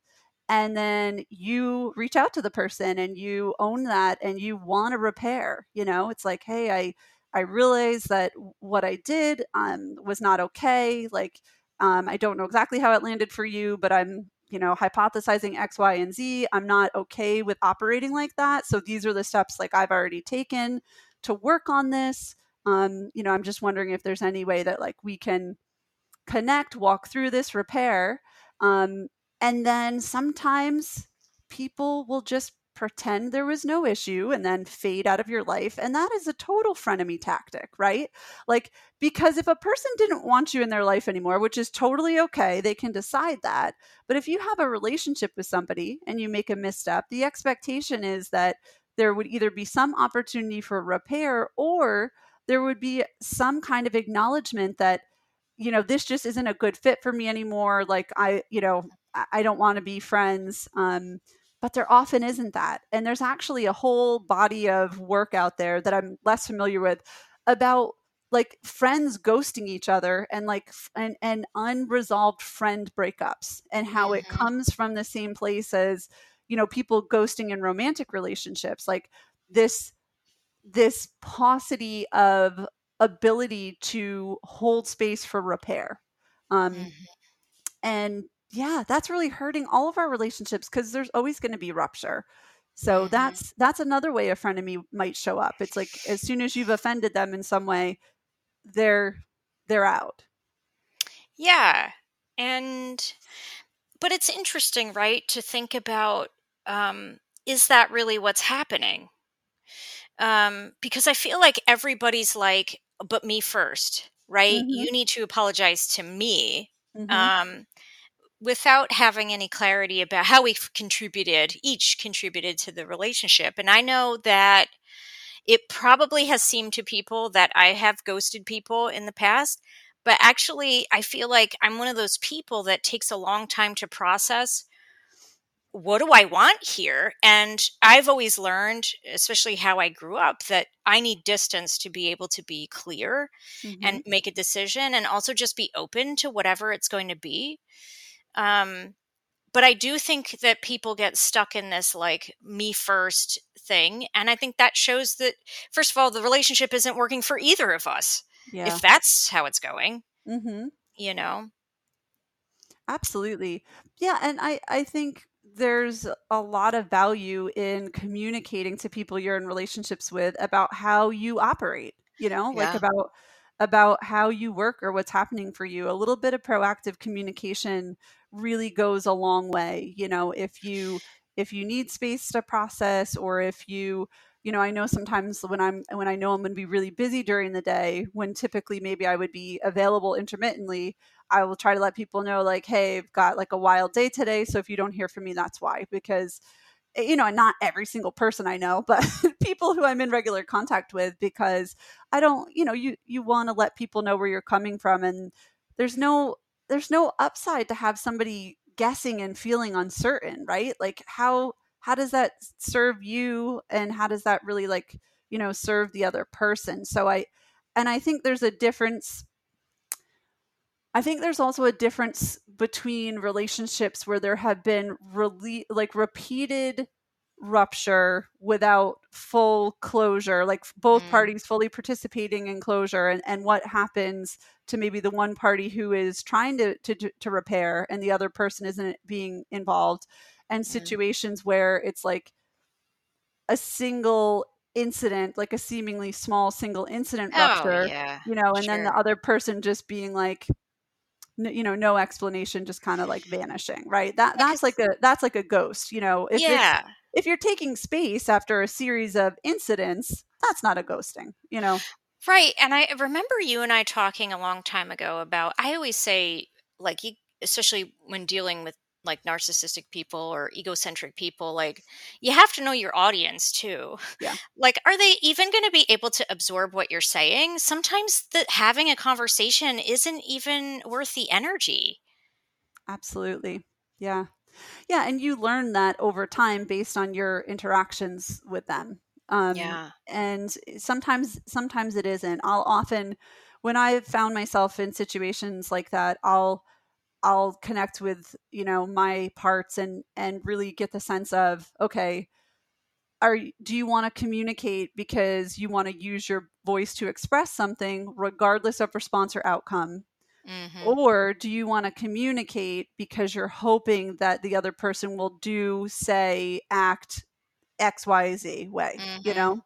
and then you reach out to the person and you own that and you want to repair, you know, it's like, hey, I, I realize that what I did um, was not okay. Like, um, I don't know exactly how it landed for you, but I'm, you know, hypothesizing X, Y, and Z. I'm not okay with operating like that. So these are the steps like I've already taken to work on this. Um, you know, I'm just wondering if there's any way that like we can connect, walk through this repair. Um, and then sometimes people will just pretend there was no issue and then fade out of your life. And that is a total frenemy tactic, right? Like, because if a person didn't want you in their life anymore, which is totally okay, they can decide that. But if you have a relationship with somebody and you make a misstep, the expectation is that there would either be some opportunity for repair or there would be some kind of acknowledgement that you know this just isn't a good fit for me anymore like i you know i don't want to be friends um but there often isn't that. And there's actually a whole body of work out there that I'm less familiar with about like friends ghosting each other and like and, and unresolved friend breakups and how mm-hmm. it comes from the same place as you know people ghosting in romantic relationships like this this paucity of ability to hold space for repair um, mm-hmm. and yeah, that's really hurting all of our relationships because there's always going to be rupture. So mm-hmm. that's that's another way a frenemy might show up. It's like as soon as you've offended them in some way, they're they're out. Yeah. And but it's interesting, right, to think about um, is that really what's happening? Um, because I feel like everybody's like, but me first, right? Mm-hmm. You need to apologize to me. Mm-hmm. Um, without having any clarity about how we've contributed, each contributed to the relationship. And I know that it probably has seemed to people that I have ghosted people in the past, but actually, I feel like I'm one of those people that takes a long time to process what do I want here? And I've always learned, especially how I grew up, that I need distance to be able to be clear mm-hmm. and make a decision and also just be open to whatever it's going to be. Um, but I do think that people get stuck in this like me first thing. And I think that shows that, first of all, the relationship isn't working for either of us. Yeah. If that's how it's going, mm-hmm. you know? Absolutely. Yeah. And I, I think there's a lot of value in communicating to people you're in relationships with about how you operate, you know, yeah. like about about how you work or what's happening for you. A little bit of proactive communication really goes a long way you know if you if you need space to process or if you you know i know sometimes when i'm when i know i'm going to be really busy during the day when typically maybe i would be available intermittently i will try to let people know like hey i've got like a wild day today so if you don't hear from me that's why because eh, you know not every single person i know but people who i'm in regular contact with because i don't you know you you want to let people know where you're coming from and there's no there's no upside to have somebody guessing and feeling uncertain, right? Like how how does that serve you and how does that really like, you know, serve the other person? So I and I think there's a difference I think there's also a difference between relationships where there have been really like repeated rupture without full closure, like both mm. parties fully participating in closure, and, and what happens to maybe the one party who is trying to, to, to repair and the other person isn't being involved, and mm. situations where it's like a single incident, like a seemingly small single incident oh, rupture, yeah. you know, and sure. then the other person just being like, you know no explanation just kind of like vanishing right? That that's like a that's like a ghost you know? If yeah. if you're taking space after a series of incidents that's not a ghosting you know? Right and i remember you and i talking a long time ago about i always say like you especially when dealing with like narcissistic people or egocentric people like you have to know your audience too. Yeah. Like are they even going to be able to absorb what you're saying? Sometimes that having a conversation isn't even worth the energy. Absolutely. Yeah. Yeah and you learn that over time based on your interactions with them um yeah. and sometimes sometimes it isn't. I'll often when i've found myself in situations like that i'll I'll connect with, you know, my parts and and really get the sense of, okay, are do you want to communicate because you want to use your voice to express something regardless of response or outcome mm-hmm. or do you want to communicate because you're hoping that the other person will do say act xyz way mm-hmm. you know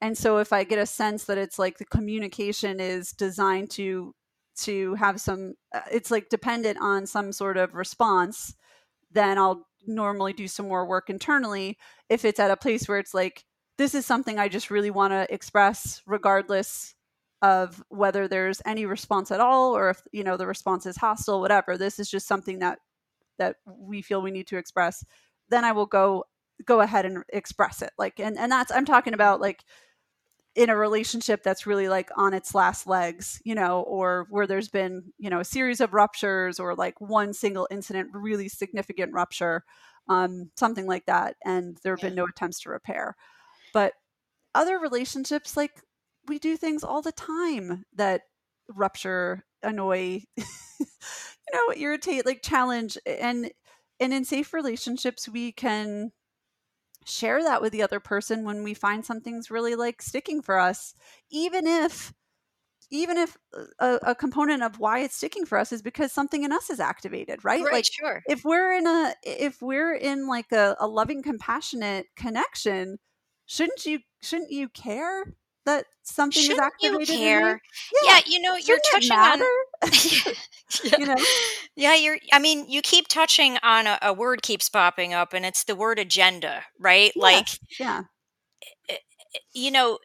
and so if i get a sense that it's like the communication is designed to to have some uh, it's like dependent on some sort of response then i'll normally do some more work internally. If it's at a place where it's like this is something i just really want to express regardless of whether there's any response at all or if you know the response is hostile whatever this is just something that that we feel we need to express then i will go go ahead and express it. Like and and that's i'm talking about like in a relationship that's really like on its last legs, you know, or where there's been, you know, a series of ruptures or like one single incident, really significant rupture, um, something like that. And there have yeah. been no attempts to repair. But other relationships, like we do things all the time that rupture, annoy, you know, irritate, like challenge. And, and in safe relationships, we can share that with the other person when we find something's really like sticking for us even if even if uh, a, a, component of why it's sticking for us is because something in us is activated right, right like sure if we're in a if we're in like a, a loving compassionate connection shouldn't you shouldn't you care that something Shouldn't is activated you care yeah. yeah you know you're touching on yeah. you know yeah you're i mean you keep touching on a, a, word keeps popping up and it's the word agenda right? Yeah. like yeah. you know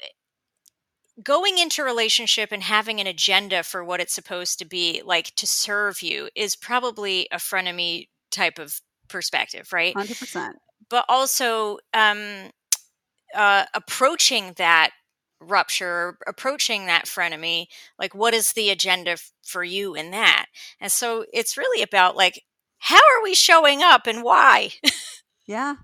going into relationship and having an agenda for what it's supposed to be like to serve you is probably a frenemy type of perspective right? 100% but also um uh approaching that rupture approaching that frenemy like what is the agenda f- for you in that? And so it's really about like how are we showing up and why? Yeah.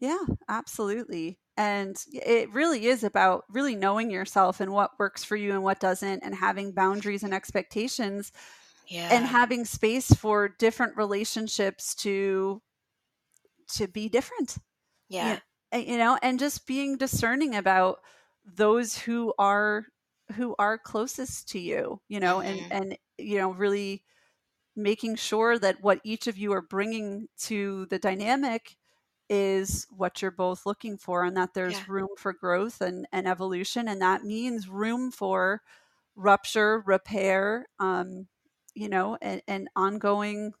Yeah absolutely. And it really is about really knowing yourself and what works for you and what doesn't and having boundaries and expectations yeah. and having space for different relationships to to be different yeah. you, you know and just being discerning about those who are who are closest to you you know mm-hmm. and and you know really making sure that what each of you are bringing to the dynamic is what you're both looking for and that there's yeah. room for growth and, and evolution and that means room for rupture repair um, you know and, and ongoing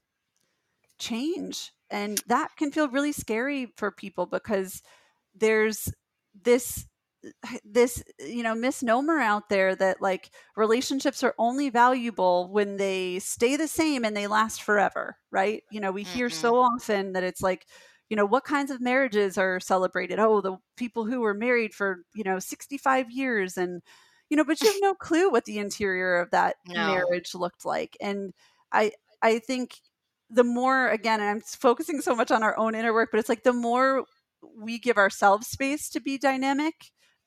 change and that can feel really scary for people because there's this this you know misnomer out there that like relationships are only valuable when they stay the same and they last forever right you know we mm-hmm. hear so often that it's like you know what kinds of marriages are celebrated oh the people who were married for you know 65 years and you know but you have no clue what the interior of that no. marriage looked like and i i think the more again i'm focusing so much on our own inner work but it's like the more we give ourselves space to be dynamic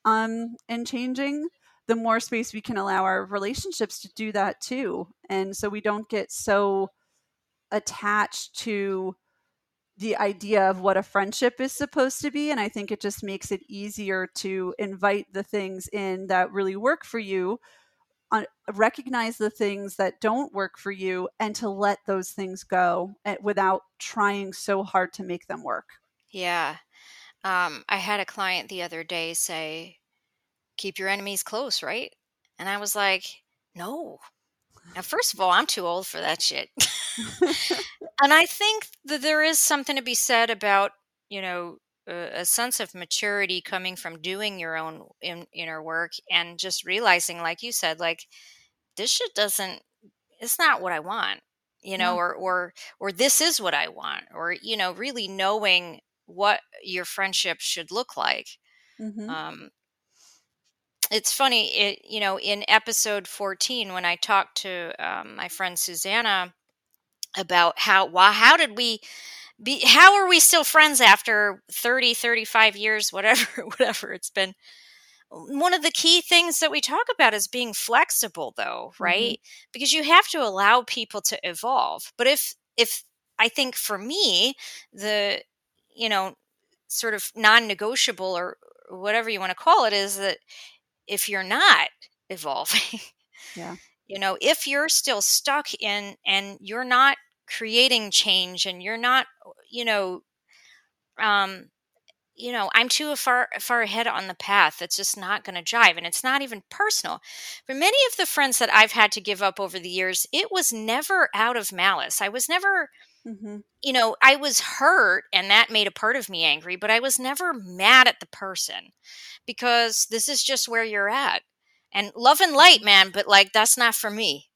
um, and changing, the more space we can allow our relationships to do that too. And so we don't get so attached to the idea of what a friendship is supposed to be. And I think it just makes it easier to invite the things in that really work for you, uh, recognize the things that don't work for you, and to let those things go eh, without trying so hard to make them work. Yeah. Um, I had a client the other day say, keep your enemies close, right? And I was like, no. Now, first of all, I'm too old for that shit. and I think that there is something to be said about, you know, a, a sense of maturity coming from doing your own in, inner work and just realizing, like you said, like, this shit doesn't, it's not what I want you know yeah. or or or this is what i want or you know really knowing what your friendship should look like. Mm-hmm. Um, it's funny, it, you know, in episode 14, when I talked to um, my friend Susanna about how, why, how did we be, how are we still friends after 30, 35 years, whatever, whatever it's been. One of the key things that we talk about is being flexible though, mm-hmm. right? Mm-hmm. Because you have to allow people to evolve. But if, if I think for me, the, you know, sort of non-negotiable or whatever you want to call it is that if you're not evolving yeah. you know if you're still stuck in and you're not creating change and you're not you know um you know i'm too far far ahead on the path it's just not going to jive and it's not even personal. For many of the friends that i've had to give up over the years it was never out of malice. I was never mm-hmm. you know i was hurt and that made a part of me angry but i was never mad at the person because this is just where you're at and love and light mm-hmm. man but like that's not for me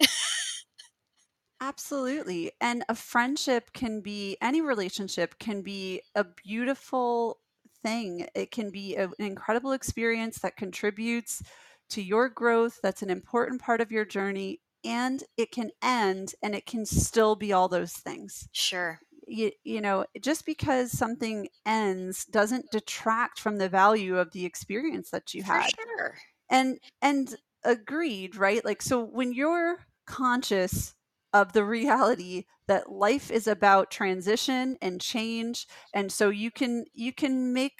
Absolutely. And a friendship can be, any relationship can be a beautiful thing. It can be a, an incredible experience that contributes to your growth, that's an important part of your journey. And it can end and it can still be all those things. Sure. You, you know, just because something ends doesn't detract from the value of the experience that you had. For sure. And and agreed, right? Like so when you're conscious of the reality that life is about transition and change and so you can you can make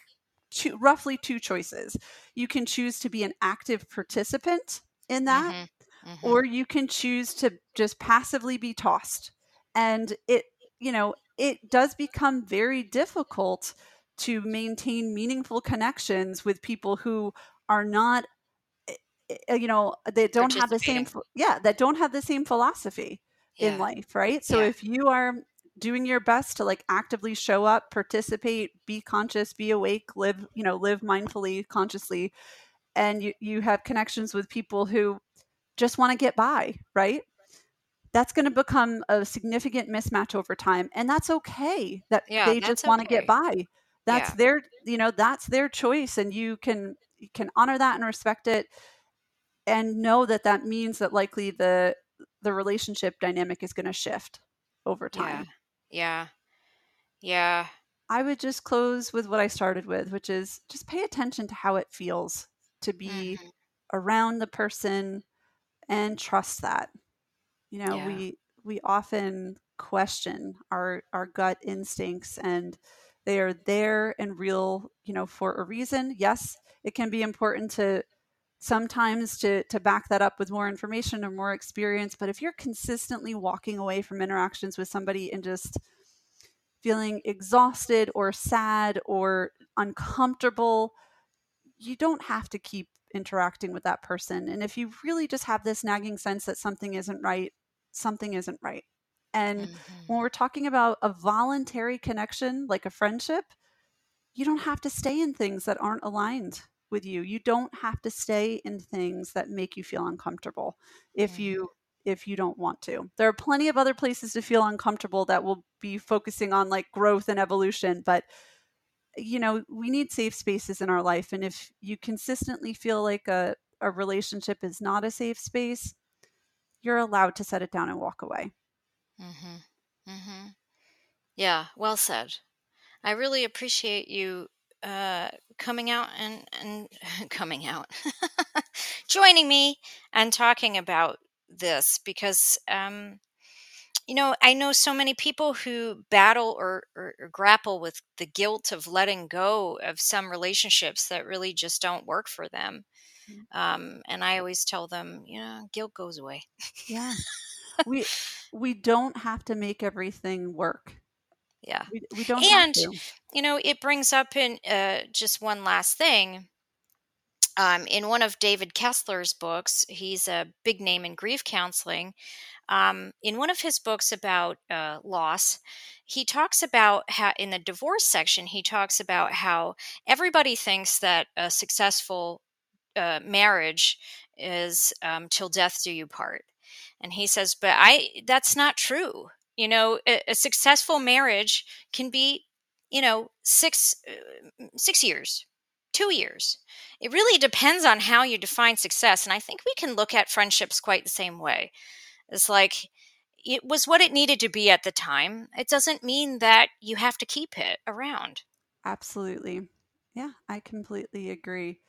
two, roughly two choices you can choose to be an active participant in that mm-hmm. Mm-hmm. or you can choose to just passively be tossed and it you know it does become very difficult to maintain meaningful connections with people who are not eh, eh, you know they don't have the same yeah that don't have the same philosophy yeah. in life, right? So yeah. if you are doing your best to like actively show up, participate, be conscious, be awake, live, you know, live mindfully, consciously, and you, you have connections with people who just want to get by, right? That's going to become a significant mismatch over time. And that's okay that yeah, they just want to okay. get by. That's yeah. their, you know, that's their choice. And you can, you can honor that and respect it and know that that means that likely the the relationship dynamic is going to shift over time. Yeah. yeah. Yeah. I would just close with what I started with, which is just pay attention to how it feels to be mm-hmm. around the person and trust that. You know, yeah. we we often question our our gut instincts and they are there and real, you know, for a reason. Yes, it can be important to sometimes to to back that up with more information or more experience but if you're consistently walking away from interactions with somebody and just feeling exhausted or sad or uncomfortable you don't have to keep interacting with that person and if you really just have this nagging sense that something isn't right something isn't right and mm-hmm. when we're talking about a voluntary connection like a friendship you don't have to stay in things that aren't aligned with you. You don't have to stay in things that make you feel uncomfortable if mm-hmm. you if you don't want to. There are plenty of other places to feel uncomfortable that will be focusing on like growth and evolution, but you know, we need safe spaces in our life and if you consistently feel like a a relationship is not a safe space, you're allowed to set it down and walk away. Mm-hmm. Mm-hmm. Yeah, well said. I really appreciate you uh, coming out and, and coming out, joining me and talking about this because, um, you know, I know so many people who battle or, or, or, grapple with the guilt of letting go of some relationships that really just don't work for them. Mm. Um, and I always tell them, you know, guilt goes away. yeah. We we don't have to make everything work yeah we, we don't and you know it brings up in uh, just one last thing um, in one of david kessler's books he's a big name in grief counseling um, in one of his books about uh, loss he talks about how in the divorce section he talks about how everybody thinks that a successful uh, marriage is um, till death do you part. And he says but i that's not true. You know, a, a successful marriage can be, you know, six uh, six years, two years. It really depends on how you define success, and I think we can look at friendships quite the same way. It's like it was what it needed to be at the time. It doesn't mean that you have to keep it around. Absolutely. Yeah, I completely agree.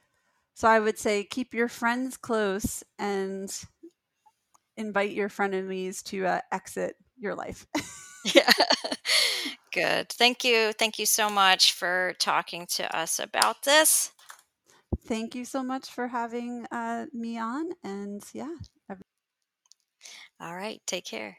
So I would say keep your friends close and invite your frenemies to uh, exit your life. yeah. Good. Thank you. Thank you so much for talking to us about this. Thank you so much for having uh, me on. And yeah. All right. Take care.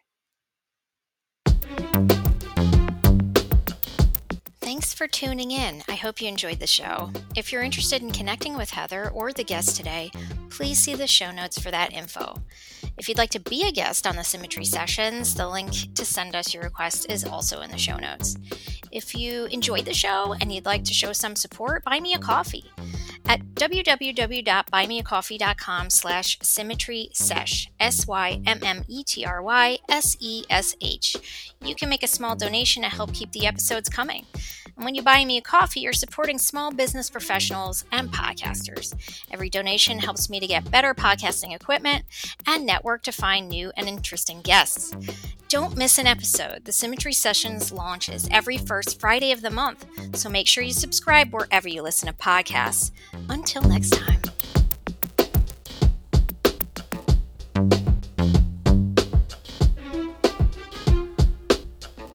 Thanks for tuning in. I hope you enjoyed the show. If you're interested in connecting with Heather or the guest today, please see the show notes for that info. If you'd like to be a guest on the Symmetry Sessions, the link to send us your request is also in the show notes. If you enjoyed the show and you'd like to show some support, buy me a coffee at www.buymeacoffee.com slash symmetry sesh s-y-m-m-e-t-r-y-s-e-s-h you can make a small donation to help keep the episodes coming and when you buy me a coffee, you're supporting small business professionals and podcasters. Every donation helps me to get better podcasting equipment and network to find new and interesting guests. Don't miss an episode. The Symmetry Sessions launches every first Friday of the month, so make sure you subscribe wherever you listen to podcasts. Until next time.